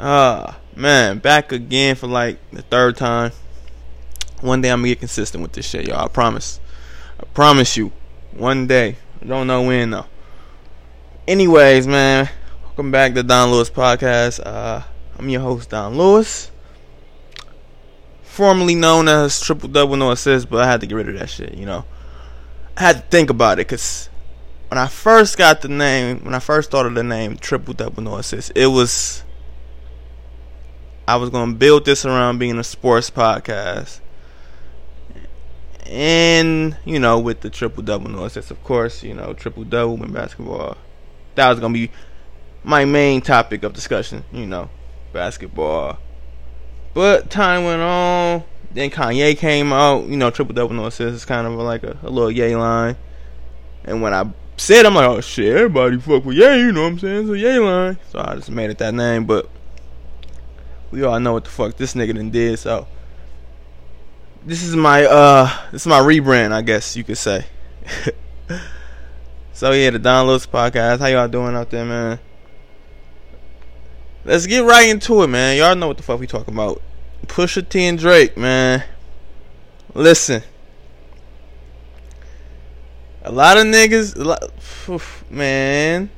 Ah, uh, man, back again for like the third time. One day I'm gonna get consistent with this shit, y'all. I promise. I promise you. One day. I don't know when though. Anyways, man, welcome back to Don Lewis Podcast. Uh, I'm your host, Don Lewis. Formerly known as Triple Double No Assist, but I had to get rid of that shit, you know. I had to think about it because when I first got the name, when I first of the name Triple Double No Assist, it was I was gonna build this around being a sports podcast, and you know, with the triple double no assists, of course, you know, triple double in basketball. That was gonna be my main topic of discussion, you know, basketball. But time went on. Then Kanye came out. You know, triple double no assists is kind of like a, a little yay line. And when I said, I'm like, oh shit, everybody fuck with yay. You know what I'm saying? So yay line. So I just made it that name. But we all know what the fuck this nigga done did. So this is my uh this is my rebrand, I guess you could say. so yeah, the Don Lewis podcast. How y'all doing out there, man? Let's get right into it, man. Y'all know what the fuck we talking about. Pusha T and Drake, man. Listen. A lot of niggas, lot, man.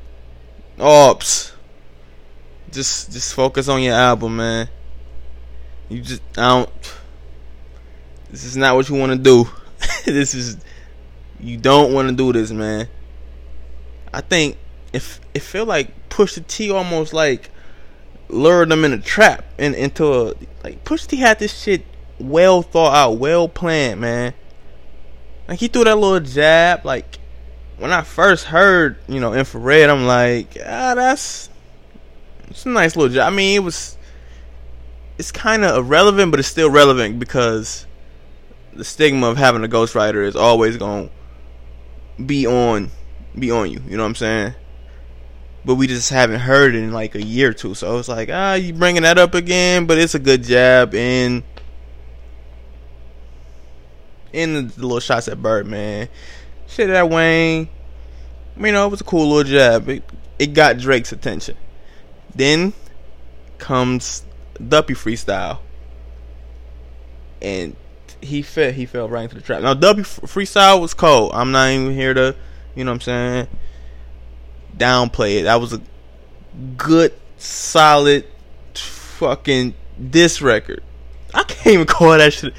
Ops just just focus on your album, man. You just I don't. This is not what you want to do. this is you don't want to do this, man. I think if it feel like Pusha T almost like lured them in a trap and into a like Pusha T had this shit well thought out, well planned, man. Like he threw that little jab. Like when I first heard, you know, infrared, I'm like, ah, that's it's a nice little job. I mean, it was. It's kind of irrelevant, but it's still relevant because the stigma of having a ghostwriter is always going to be on be on you. You know what I'm saying? But we just haven't heard it in like a year or two. So it's like, ah, you bringing that up again? But it's a good jab in in the, the little shots at Birdman. Shit at Wayne. You know, it was a cool little jab. It, it got Drake's attention. Then comes Duppy freestyle, and he fell he fell right into the trap. Now Duppy freestyle was cold. I'm not even here to, you know what I'm saying, downplay it. That was a good, solid, fucking diss record. I can't even call that shit.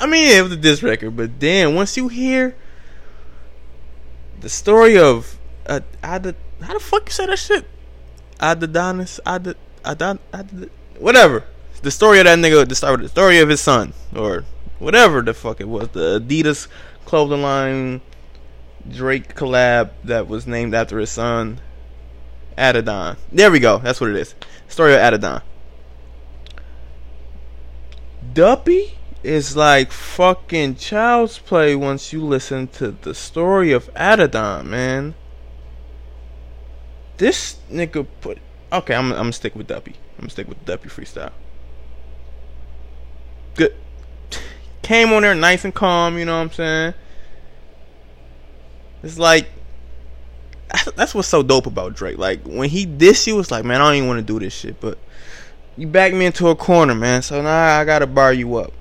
I mean, it was a diss record, but then once you hear the story of uh, how the how the fuck you say that shit? Adonis, Ad, Adon, Ad, whatever. The story of that nigga, the story, the story of his son, or whatever the fuck it was. The Adidas clothing line Drake collab that was named after his son, Adidon. There we go. That's what it is. Story of Adidon. Duppy is like fucking child's play once you listen to the story of Adidon, man. This nigga put. Okay, I'm, I'm gonna stick with Duppy. I'm gonna stick with Duppy freestyle. Good. Came on there nice and calm, you know what I'm saying? It's like. That's what's so dope about Drake. Like, when he diss you, it's like, man, I don't even want to do this shit, but. You backed me into a corner, man, so now I gotta bar you up.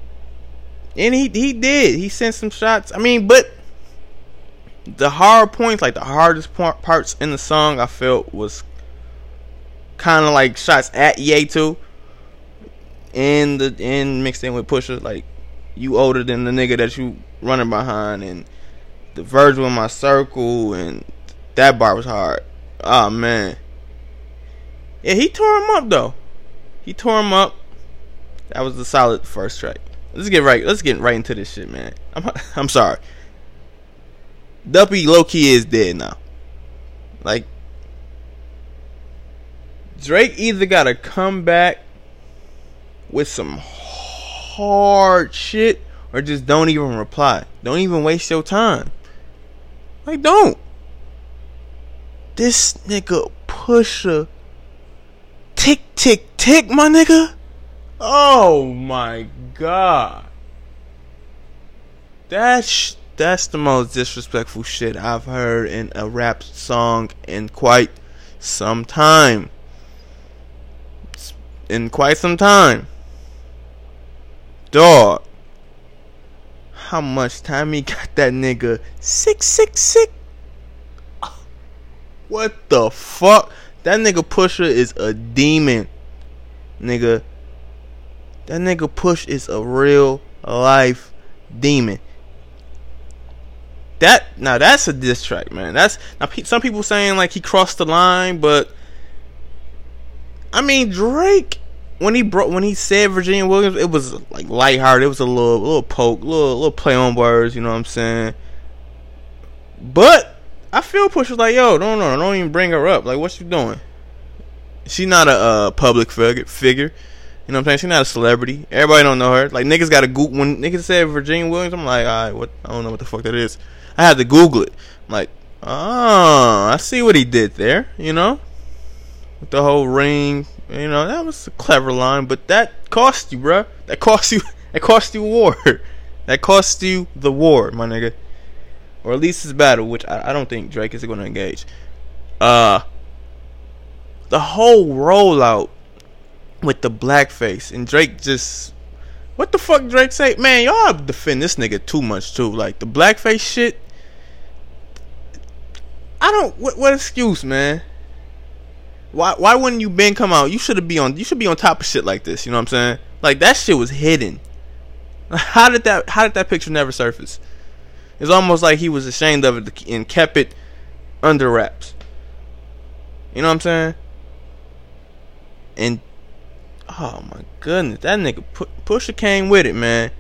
And he he did. He sent some shots. I mean, but the hard points, like the hardest part, parts in the song, I felt was kind of like shots at Ye too. In the in mixed in with Pusha, like you older than the nigga that you running behind, and the Virgil in my circle, and that bar was hard. Oh man, yeah, he tore him up though. He tore him up. That was the solid first track. Let's get right. Let's get right into this shit, man. I'm I'm sorry. Duppy low key is dead now. Like Drake either gotta come back with some hard shit or just don't even reply. Don't even waste your time. Like don't. This nigga pusher tick tick tick my nigga. Oh my god. That's that's the most disrespectful shit I've heard in a rap song in quite some time. in quite some time. Dog. How much time he got that nigga? Six six six. What the fuck? That nigga Pusher is a demon. Nigga. That nigga Push is a real life demon. That now that's a diss track, man. That's now some people saying like he crossed the line, but I mean Drake when he brought when he said Virginia Williams, it was like lighthearted. It was a little little poke, little little play on words. You know what I'm saying? But I feel Push was like, yo, no, no, don't even bring her up. Like, what you doing? She's not a uh, public figure. You know what I'm saying? She's not a celebrity. Everybody don't know her. Like niggas got to Google when niggas said Virginia Williams. I'm like, all right, what? I don't know what the fuck that is. I had to Google it. I'm like, oh, I see what he did there. You know, with the whole ring. You know, that was a clever line, but that cost you, bro. That cost you. That cost you war. that cost you the war, my nigga. Or at least his battle, which I, I don't think Drake is going to engage. Uh, the whole rollout with the blackface and Drake just what the fuck Drake say? Man, y'all defend this nigga too much too. Like the blackface shit. I don't what, what excuse, man? Why why wouldn't you been come out? You should have be on you should be on top of shit like this, you know what I'm saying? Like that shit was hidden. How did that how did that picture never surface? It's almost like he was ashamed of it and kept it under wraps. You know what I'm saying? And oh my goodness, that nigga Pusha came with it, man.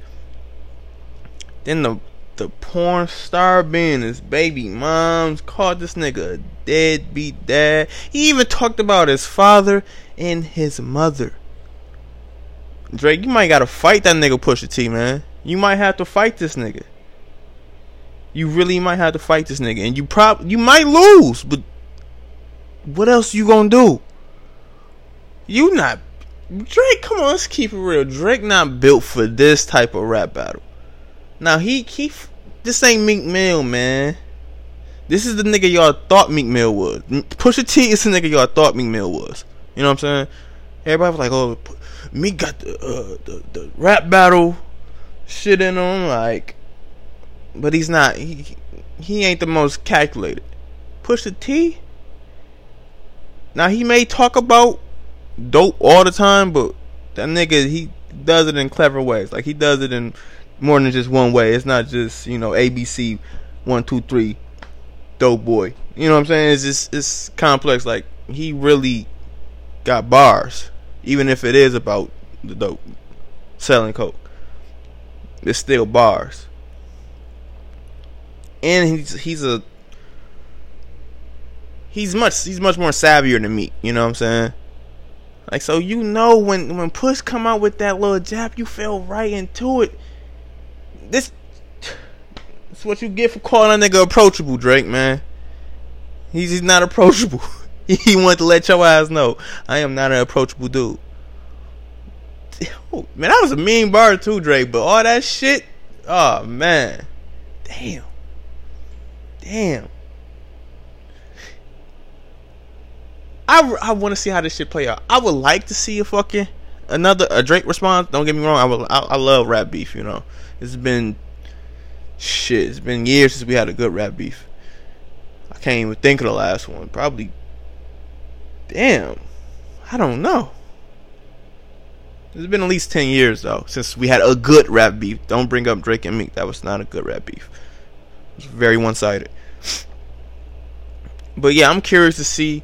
Then the the porn star being his baby moms called this nigga a deadbeat dad. He even talked about his father and his mother. Drake, you might gotta fight that nigga Pusha T, man. You might have to fight this nigga. You really might have to fight this nigga, and you prob you might lose, but what else you gonna do? You not Drake, come on, let's keep it real. Drake not built for this type of rap battle. Now he he this ain't Meek Mill, man. This is the nigga y'all thought Meek Mill was. Pusha T is the nigga y'all thought Meek Mill was. You know what I'm saying? Everybody was like, "Oh, Meek got the uh, the, the rap battle shit in him," like, but he's not. He he ain't the most calculated. Pusha T. Now he may talk about dope all the time, but that nigga he does it in clever ways. Like he does it in more than just one way. It's not just you know ABC one two three dope boy. You know what I'm saying? It's just it's complex. Like he really got bars, even if it is about the dope selling coke. It's still bars, and he's he's a he's much he's much more savvier than me. You know what I'm saying? Like so you know when when Push come out with that little jab, you fell right into it. This That's what you get for calling a nigga approachable, Drake, man. He's, he's not approachable. he wanted to let your eyes know I am not an approachable dude. Man, that was a mean bar too, Drake, but all that shit, oh man. Damn. Damn. I, I want to see how this shit play out. I would like to see a fucking another a Drake response. Don't get me wrong. I will, I, I love rap beef. You know, it's been shit. It's been years since we had a good rap beef. I can't even think of the last one. Probably. Damn. I don't know. It's been at least ten years though since we had a good rap beef. Don't bring up Drake and Meek. That was not a good rap beef. It was very one sided. But yeah, I'm curious to see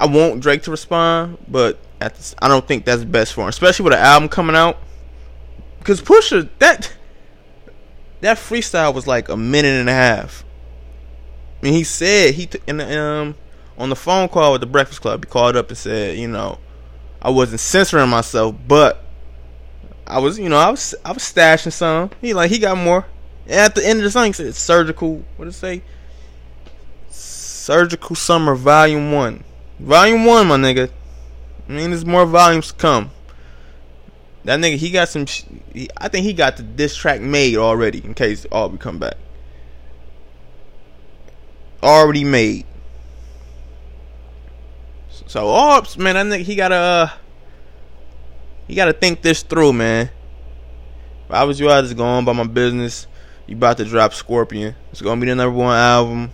I want Drake to respond, but the, I don't think that's best for him, especially with an album coming out. Because Pusha, that that freestyle was like a minute and a half. I mean, he said he t- in the, um on the phone call with the Breakfast Club, he called up and said, you know, I wasn't censoring myself, but I was, you know, I was I was stashing some. He like he got more. And at the end of the song, he said surgical. What did it say? Surgical Summer Volume One. Volume one, my nigga. I mean, there's more volumes to come. That nigga, he got some. Sh- he, I think he got the diss track made already. In case all we come back, already made. So Orbs, man, that nigga, he got a. Uh, You gotta think this through, man. If I was you, I'd just go on by my business. You about to drop Scorpion. It's gonna be the number one album.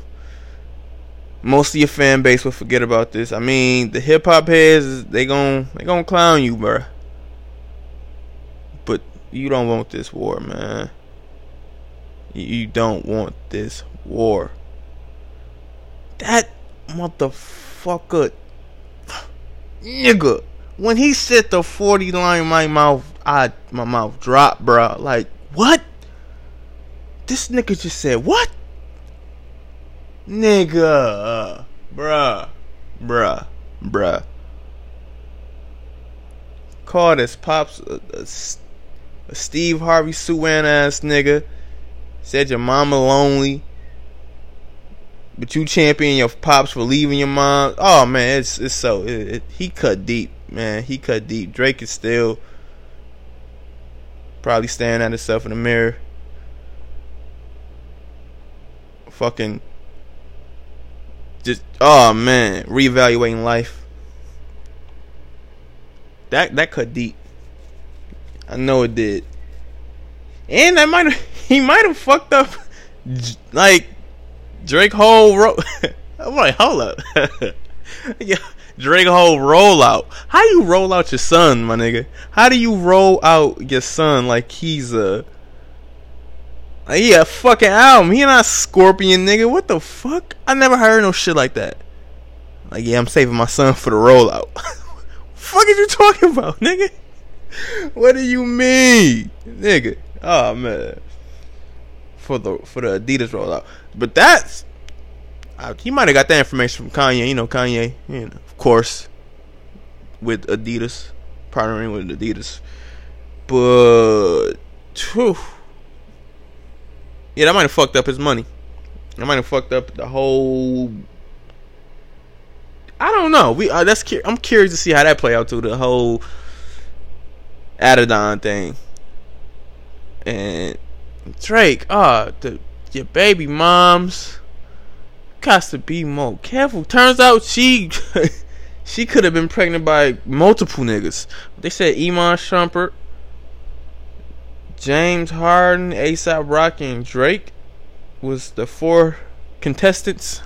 Most of your fan base will forget about this. I mean, the hip hop heads they gon' they gonna clown you, bro. But you don't want this war, man. You don't want this war. That motherfucker, nigga. When he said the forty line, my mouth, I my mouth dropped, bro. Like what? This nigga just said what? Nigga, uh, bruh, bruh, bruh. Called his pops uh, uh, a, a, a Steve Harvey Suwan ass nigga. Said your mama lonely. But you champion your pops for leaving your mom. Oh man, it's it's so it, it, he cut deep, man. He cut deep. Drake is still probably staring at himself in the mirror. Fucking just oh man, reevaluating life. That that cut deep. I know it did. And that might he might have fucked up like Drake whole ro- I'm like, hold up. yeah, Drake whole rollout. How you roll out your son, my nigga? How do you roll out your son like he's a he a fucking album? He not Scorpion, nigga. What the fuck? I never heard no shit like that. Like, yeah, I'm saving my son for the rollout. fuck is you talking about, nigga? What do you mean, nigga? Oh man for the for the Adidas rollout. But that's uh, he might have got that information from Kanye. You know, Kanye, you know, of course, with Adidas, partnering with Adidas. But, whew, yeah, that might have fucked up his money. That might have fucked up the whole. I don't know. We uh, that's I'm curious to see how that play out to the whole Adidon thing. And Drake, ah, oh, the your baby moms got to be more careful. Turns out she she could have been pregnant by multiple niggas. They said Iman Shumpert, James Harden, ASAP Rocky, and Drake was the four contestants,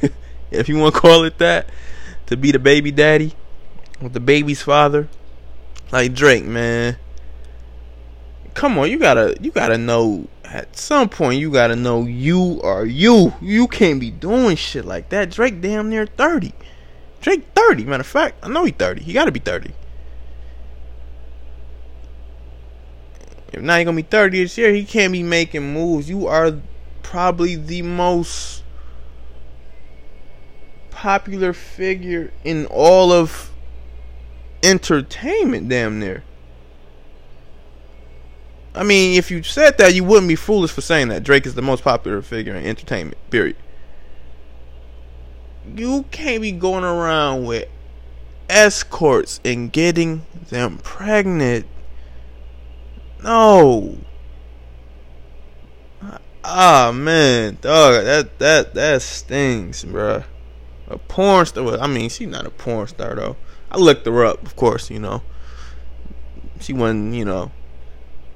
if you want to call it that, to be the baby daddy with the baby's father. Like Drake, man come on, you gotta you gotta know at some point you gotta know you are you. You can't be doing shit like that. Drake damn near thirty. Drake thirty. Matter of fact, I know he thirty. He gotta be thirty. If not, he gonna be thirty this year. He can't be making moves. You are probably the most popular figure in all of entertainment. Damn near. I mean, if you said that, you wouldn't be foolish for saying that Drake is the most popular figure in entertainment. Period. You can't be going around with escorts and getting them pregnant. No. Ah man, dog, that that that stings, bruh. A porn star. I mean, she's not a porn star though. I looked her up, of course. You know, she wasn't. You know,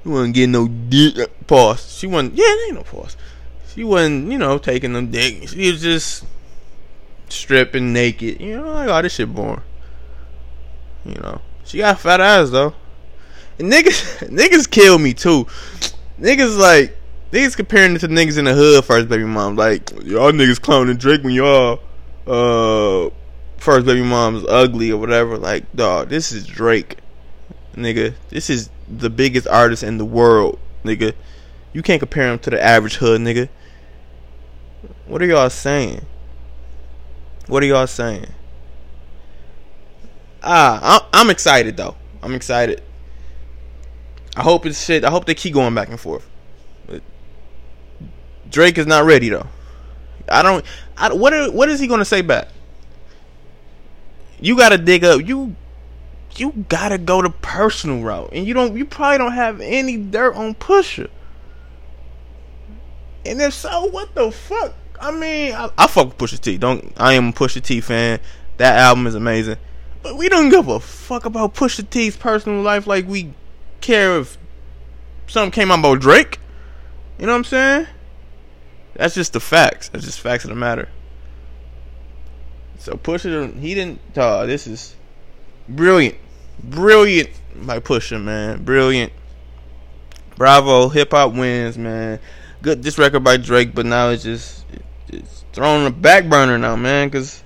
she wasn't getting no dick. Pause. She wasn't. Yeah, ain't no pause. She wasn't, you know, taking them dick. She was just stripping naked. You know, like, oh, this shit boring. You know, she got fat ass though. Niggas, niggas kill me too. Niggas like niggas comparing it to niggas in the hood first baby mom. Like y'all niggas clowning Drake when y'all uh first baby mom's ugly or whatever. Like dog, this is Drake, nigga. This is the biggest artist in the world, nigga. You can't compare him to the average hood, nigga. What are y'all saying? What are y'all saying? Ah, I'm excited though. I'm excited. I hope it's shit. I hope they keep going back and forth. But Drake is not ready though. I don't. I, what are, what is he gonna say back? You gotta dig up. You you gotta go the personal route, and you don't. You probably don't have any dirt on Pusha. And if so, what the fuck? I mean, I, I fuck with Pusha T. Don't I am a Pusha T fan. That album is amazing. But we don't give a fuck about Pusha T's personal life like we care if something came out about Drake. You know what I'm saying? That's just the facts. That's just facts of the matter. So Pusha, he didn't. Uh, this is brilliant, brilliant by Pusha, man, brilliant. Bravo, hip hop wins, man. Good this record by Drake, but now it's just it's thrown on the back burner now, man, because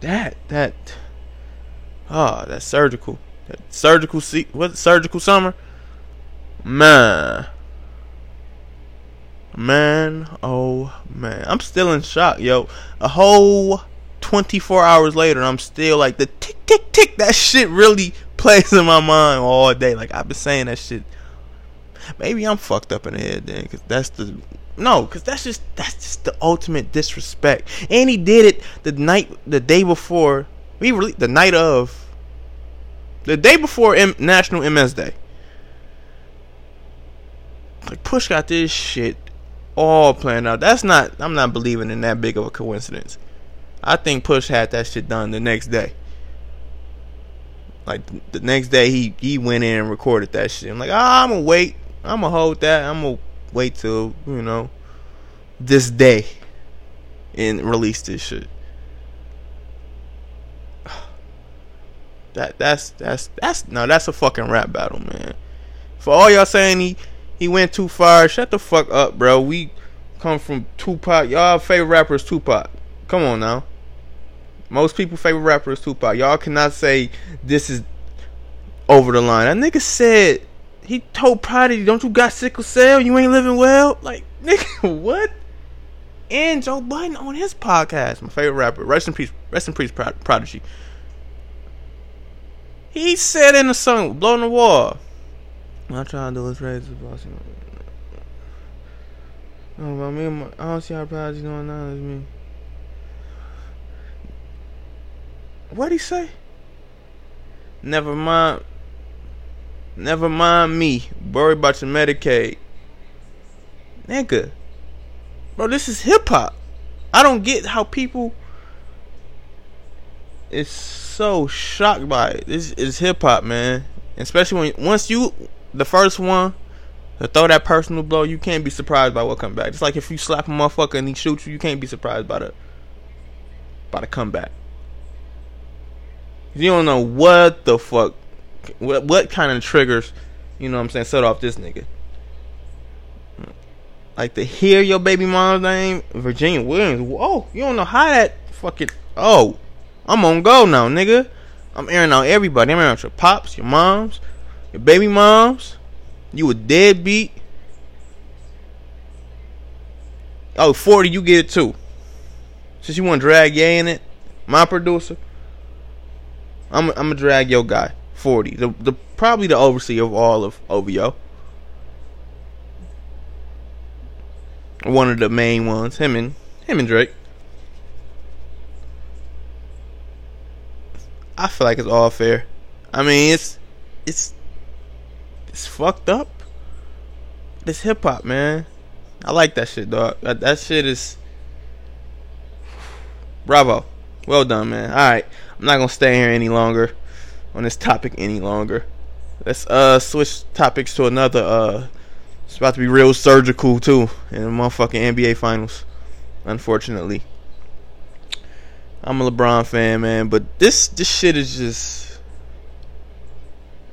that that oh that surgical surgical see what surgical summer? Man. Man oh man. I'm still in shock yo. A whole 24 hours later i'm still like the tick tick tick that shit really plays in my mind all day. Like i've been saying that shit. Maybe i'm fucked up in the head then because that's the no, because that's just that's just the ultimate disrespect. And he did it the night, the day before we really the night of, the day before M- National MS Day. Like Push got this shit all planned out. That's not. I'm not believing in that big of a coincidence. I think Push had that shit done the next day. Like the next day, he he went in and recorded that shit. I'm like, ah, I'm gonna wait. I'm gonna hold that. I'm gonna wait till you know this day and release this shit. That that's that's that's no that's a fucking rap battle, man. For all y'all saying he he went too far, shut the fuck up, bro. We come from Tupac. Y'all favorite rapper is Tupac. Come on now. Most people favorite rapper is Tupac. Y'all cannot say this is over the line. That nigga said he told Prodigy, "Don't you got sickle cell? You ain't living well." Like, nigga, what? And Joe Budden on his podcast, my favorite rapper, rest in peace, rest in peace, Prodigy. He said in the song, "Blowing the Wall." I try to do is raise the boss. But me, I don't see how Prodigy doing now as me. What'd he say? Never mind. Never mind me. Worry about your Medicaid. Nigga. Bro, this is hip hop. I don't get how people is so shocked by it. This is hip hop, man. Especially when once you the first one to throw that personal blow, you can't be surprised by what come back. It's like if you slap a motherfucker and he shoots you, you can't be surprised by the by the comeback. You don't know what the fuck what what kind of triggers, you know what I'm saying, set off this nigga? Like to hear your baby mom's name, Virginia Williams. Whoa, you don't know how that fucking oh. I'm on go now, nigga. I'm airing out everybody. I'm airing out your pops, your moms, your baby moms. You a deadbeat. Oh, 40, you get it too. Since you want to drag Ye in it, my producer, I'm, I'm to drag your guy. 40. The, the probably the overseer of all of OVO. One of the main ones. Him and him and Drake. I feel like it's all fair. I mean, it's it's it's fucked up. This hip hop, man. I like that shit, dog. That, that shit is bravo. Well done, man. All right, I'm not gonna stay here any longer on this topic any longer. Let's uh switch topics to another uh it's about to be real surgical too in the motherfucking NBA finals. Unfortunately. I'm a LeBron fan, man, but this this shit is just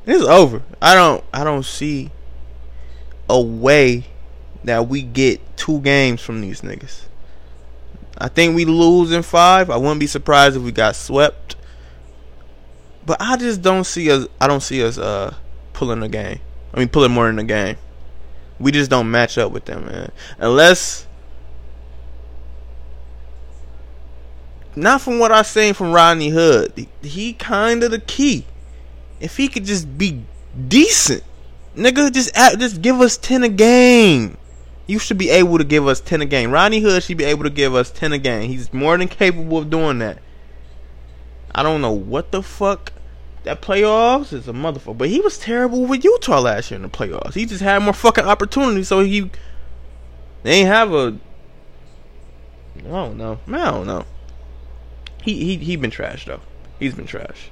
it's over. I don't I don't see a way that we get two games from these niggas. I think we lose in five. I wouldn't be surprised if we got swept. But I just don't see us. I don't see us uh pulling the game. I mean, pulling more in the game. We just don't match up with them, man. Unless, not from what I've seen from Rodney Hood, he, he kind of the key. If he could just be decent, nigga, just just give us ten a game. You should be able to give us ten a game. Rodney Hood should be able to give us ten a game. He's more than capable of doing that. I don't know what the fuck that playoffs is a motherfucker. But he was terrible with Utah last year in the playoffs. He just had more fucking opportunities, so he they ain't have a. I don't know. I don't know. He he he been trash though. He's been trash.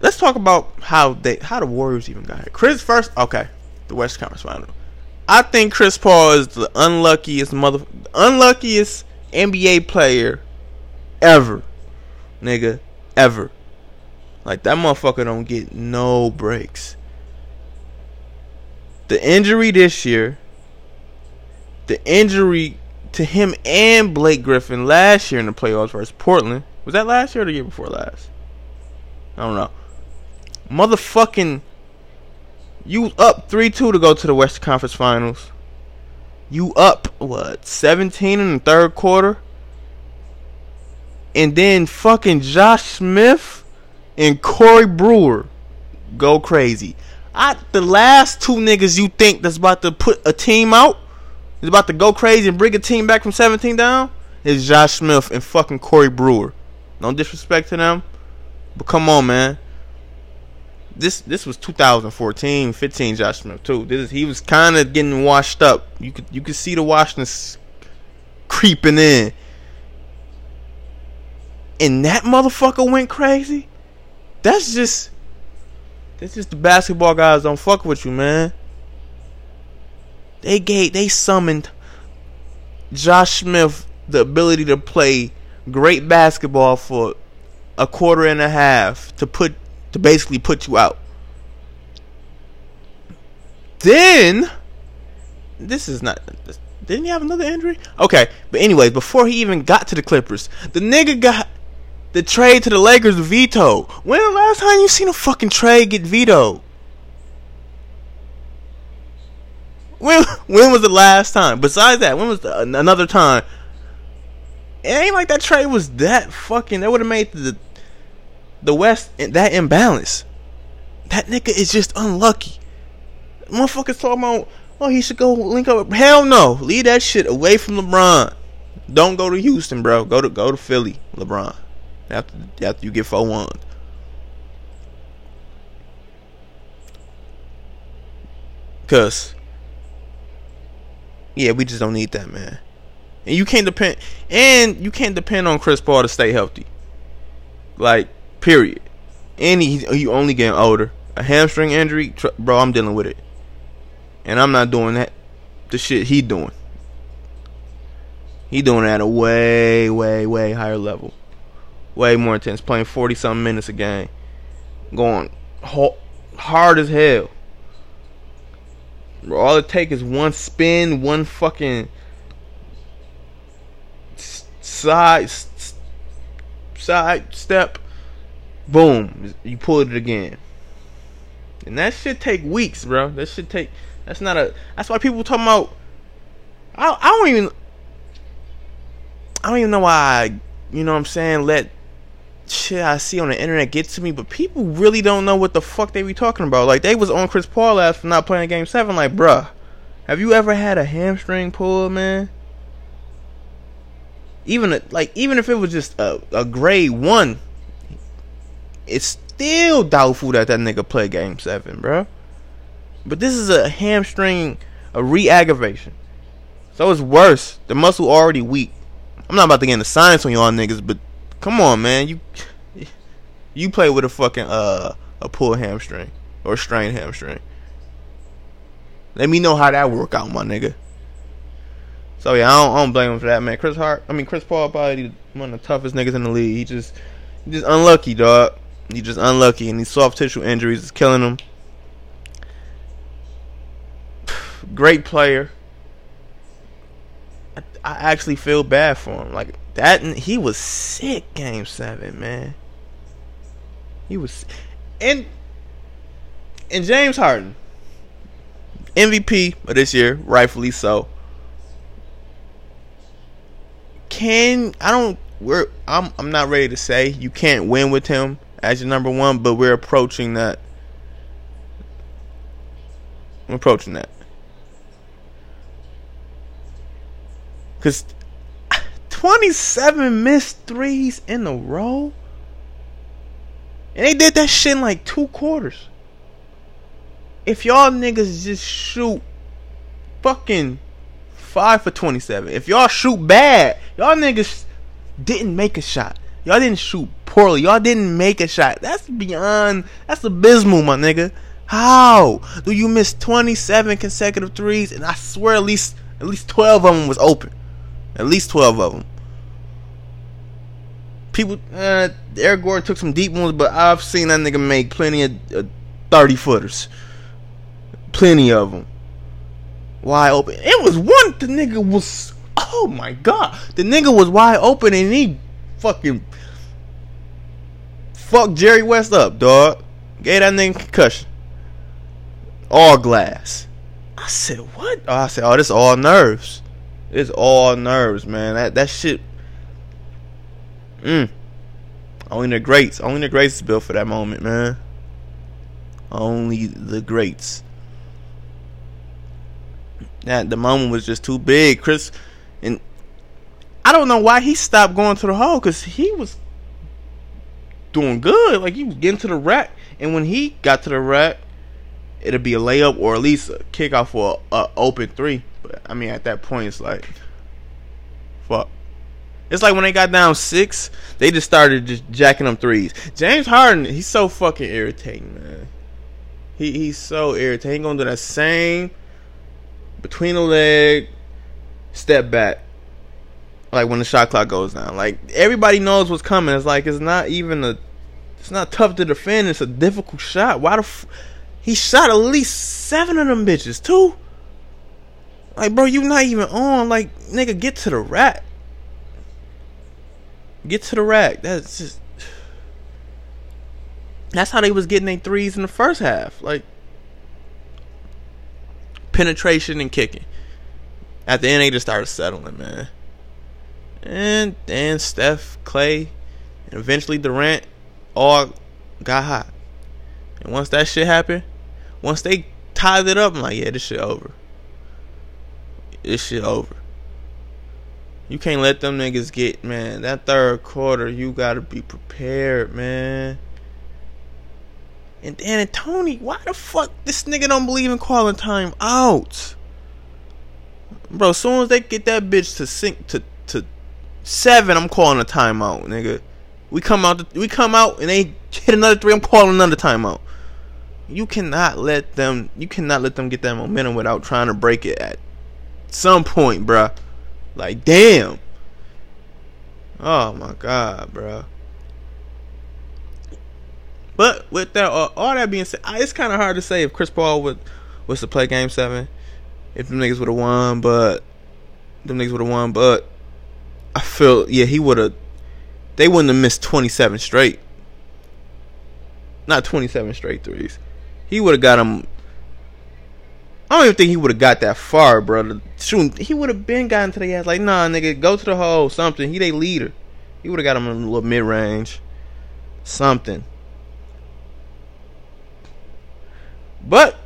Let's talk about how they how the Warriors even got here. Chris first, okay, the West Conference Final. I think Chris Paul is the unluckiest mother unluckiest NBA player ever. Nigga, ever. Like that motherfucker don't get no breaks. The injury this year, the injury to him and Blake Griffin last year in the playoffs versus Portland. Was that last year or the year before last? I don't know. Motherfucking you up 3-2 to go to the Western Conference Finals. You up what? 17 in the third quarter? And then fucking Josh Smith and Corey Brewer go crazy. I the last two niggas you think that's about to put a team out is about to go crazy and bring a team back from 17 down is Josh Smith and fucking Corey Brewer. No disrespect to them, but come on, man. This this was 2014, 15 Josh Smith too. This is, he was kind of getting washed up. You could you could see the washness creeping in. And that motherfucker went crazy. That's just that's just the basketball guys don't fuck with you, man. They gave they summoned Josh Smith the ability to play great basketball for a quarter and a half to put to basically put you out. Then this is not didn't he have another injury? Okay, but anyways, before he even got to the Clippers, the nigga got the trade to the Lakers vetoed. When the last time you seen a fucking trade get vetoed? When when was the last time? Besides that, when was the, another time? It ain't like that trade was that fucking. That would have made the the West that imbalance. That nigga is just unlucky. Motherfuckers talking about, oh, he should go link up. Hell no, leave that shit away from LeBron. Don't go to Houston, bro. Go to go to Philly, LeBron after after you get four one. Cause yeah, we just don't need that man. And you can't depend and you can't depend on Chris Paul to stay healthy. Like, period. And he he only getting older. A hamstring injury, tr- bro, I'm dealing with it. And I'm not doing that the shit he doing. He doing it at a way, way, way higher level way more intense. Playing forty something minutes a game, going hard as hell. All it take is one spin, one fucking side side step, boom, you pull it again. And that should take weeks, bro. That should take. That's not a. That's why people talking about. I I don't even. I don't even know why. I, you know what I'm saying? Let shit I see on the internet get to me, but people really don't know what the fuck they be talking about. Like they was on Chris Paul last for not playing game seven. Like, bruh, have you ever had a hamstring pull, man? Even a, like even if it was just a, a grade one, it's still doubtful that that nigga play game seven, bruh. But this is a hamstring, a re-aggravation. So it's worse. The muscle already weak. I'm not about to get into science on y'all niggas, but Come on, man. You you play with a fucking uh a pull hamstring or strained hamstring. Let me know how that work out, my nigga. So yeah, I don't, I don't blame him for that, man. Chris Hart, I mean Chris Paul, probably one of the toughest niggas in the league. He just, he just unlucky, dog. He just unlucky, and these soft tissue injuries is killing him. Great player. I, actually feel bad for him. Like that he was sick game seven, man. He was and and James Harden. MVP of this year, rightfully so. Can I don't we're I'm I'm not ready to say you can't win with him as your number one, but we're approaching that. I'm approaching that. Cause 27 missed threes in a row. And they did that shit in like two quarters. If y'all niggas just shoot fucking five for 27. If y'all shoot bad, y'all niggas didn't make a shot. Y'all didn't shoot poorly. Y'all didn't make a shot. That's beyond. That's abysmal, my nigga. How do you miss 27 consecutive threes? And I swear, at least at least 12 of them was open. At least 12 of them. People, uh, Eric took some deep ones, but I've seen that nigga make plenty of uh, 30 footers. Plenty of them. Wide open. It was one, the nigga was, oh my god. The nigga was wide open and he fucking fucked Jerry West up, dog. Gave that nigga concussion. All glass. I said, what? Oh, I said, oh, this all nerves. It's all nerves, man. That that shit. Mm. Only the greats. Only the greats is built for that moment, man. Only the greats. That the moment was just too big. Chris and I don't know why he stopped going to the hole because he was doing good. Like he was getting to the rack, and when he got to the rack, it'll be a layup or at least a kickoff for a, a open three. But I mean, at that point, it's like, fuck. It's like when they got down six, they just started just jacking them threes. James Harden, he's so fucking irritating, man. He he's so irritating. He gonna do that same between the leg step back. Like when the shot clock goes down. Like everybody knows what's coming. It's like it's not even a it's not tough to defend. It's a difficult shot. Why the f- he shot at least seven of them bitches too. Like, bro, you not even on. Like, nigga, get to the rack. Get to the rack. That's just. That's how they was getting their threes in the first half. Like, penetration and kicking. At the end, they just started settling, man. And then Steph, Clay, and eventually Durant all got hot. And once that shit happened, once they tied it up, I'm like, yeah, this shit over. This shit over. You can't let them niggas get, man. That third quarter, you gotta be prepared, man. And then Tony, why the fuck this nigga don't believe in calling time out? Bro, as soon as they get that bitch to sink to to seven, I'm calling a timeout, nigga. We come out, we come out, and they hit another three. I'm calling another timeout you cannot let them you cannot let them get that momentum without trying to break it at some point, bruh. Like damn. Oh my god, bruh. But with that, uh, all that being said, it's kind of hard to say if Chris Paul would was to play Game Seven, if the niggas would have won. But them niggas would have won. But I feel yeah, he would have. They wouldn't have missed twenty seven straight. Not twenty seven straight threes he would have got him. I don't even think he would have got that far, brother. Shoot, he would have been gotten to the ass. Like, nah, nigga, go to the hole, something. He they leader. He would have got him in a little mid range, something. But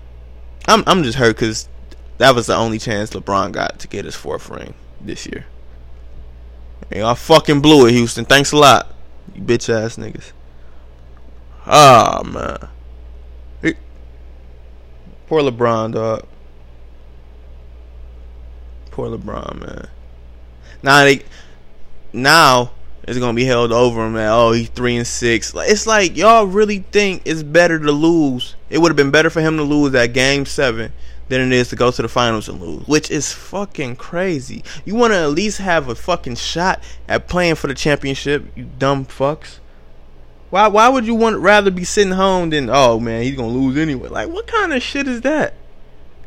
I'm I'm just hurt because that was the only chance LeBron got to get his fourth ring this year. And y'all fucking blew it, Houston. Thanks a lot, you bitch ass niggas. Ah oh, man. Poor LeBron, dog. Poor LeBron, man. Now they, now it's gonna be held over him that oh he's three and six. It's like y'all really think it's better to lose. It would have been better for him to lose that game seven than it is to go to the finals and lose, which is fucking crazy. You want to at least have a fucking shot at playing for the championship, you dumb fucks. Why why would you want rather be sitting home than oh man he's gonna lose anyway? Like what kind of shit is that?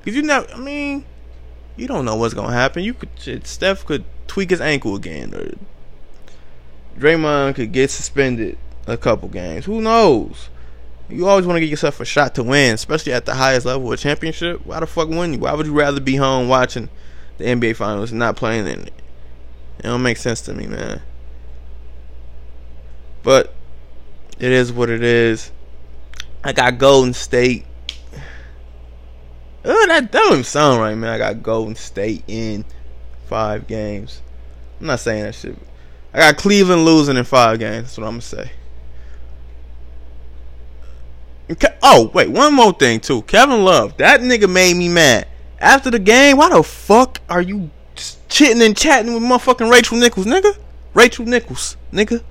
Cause you know I mean you don't know what's gonna happen. You could shit, Steph could tweak his ankle again or Draymond could get suspended a couple games. Who knows? You always want to get yourself a shot to win, especially at the highest level of championship. Why the fuck wouldn't you? Why would you rather be home watching the NBA finals and not playing in it? It don't make sense to me, man. But it is what it is. I got Golden State. Oh, that, don't sound right, man. I got Golden State in five games. I'm not saying that shit. I got Cleveland losing in five games. That's what I'm gonna say. Oh, wait, one more thing too. Kevin Love, that nigga made me mad. After the game, why the fuck are you chitting and chatting with motherfucking Rachel Nichols, nigga. Rachel Nichols, nigga.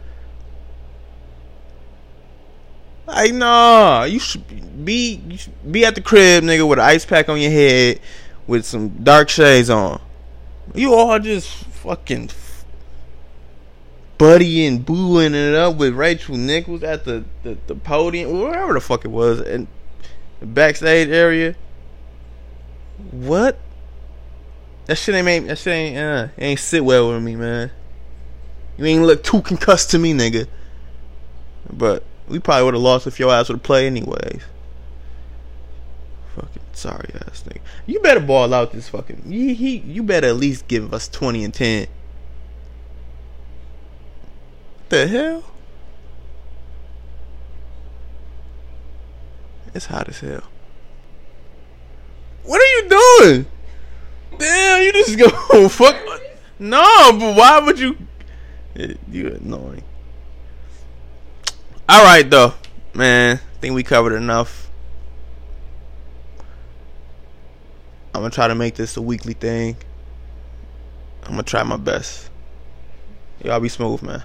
Like, nah, you should be you should be at the crib, nigga, with an ice pack on your head, with some dark shades on. You all just fucking buddying, booing it up with Rachel Nichols at the, the, the podium, wherever the fuck it was, and the backstage area. What? That shit ain't make, that shit ain't uh, ain't sit well with me, man. You ain't look too concussed to me, nigga. But we probably would have lost if your ass would have played anyways. Fucking sorry ass nigga. You better ball out this fucking. He, he, you better at least give us twenty and ten. The hell? It's hot as hell. What are you doing? Damn, you just go fuck. No, but why would you? You annoying. All right, though, man. I think we covered enough. I'm gonna try to make this a weekly thing. I'm gonna try my best. Y'all be smooth, man.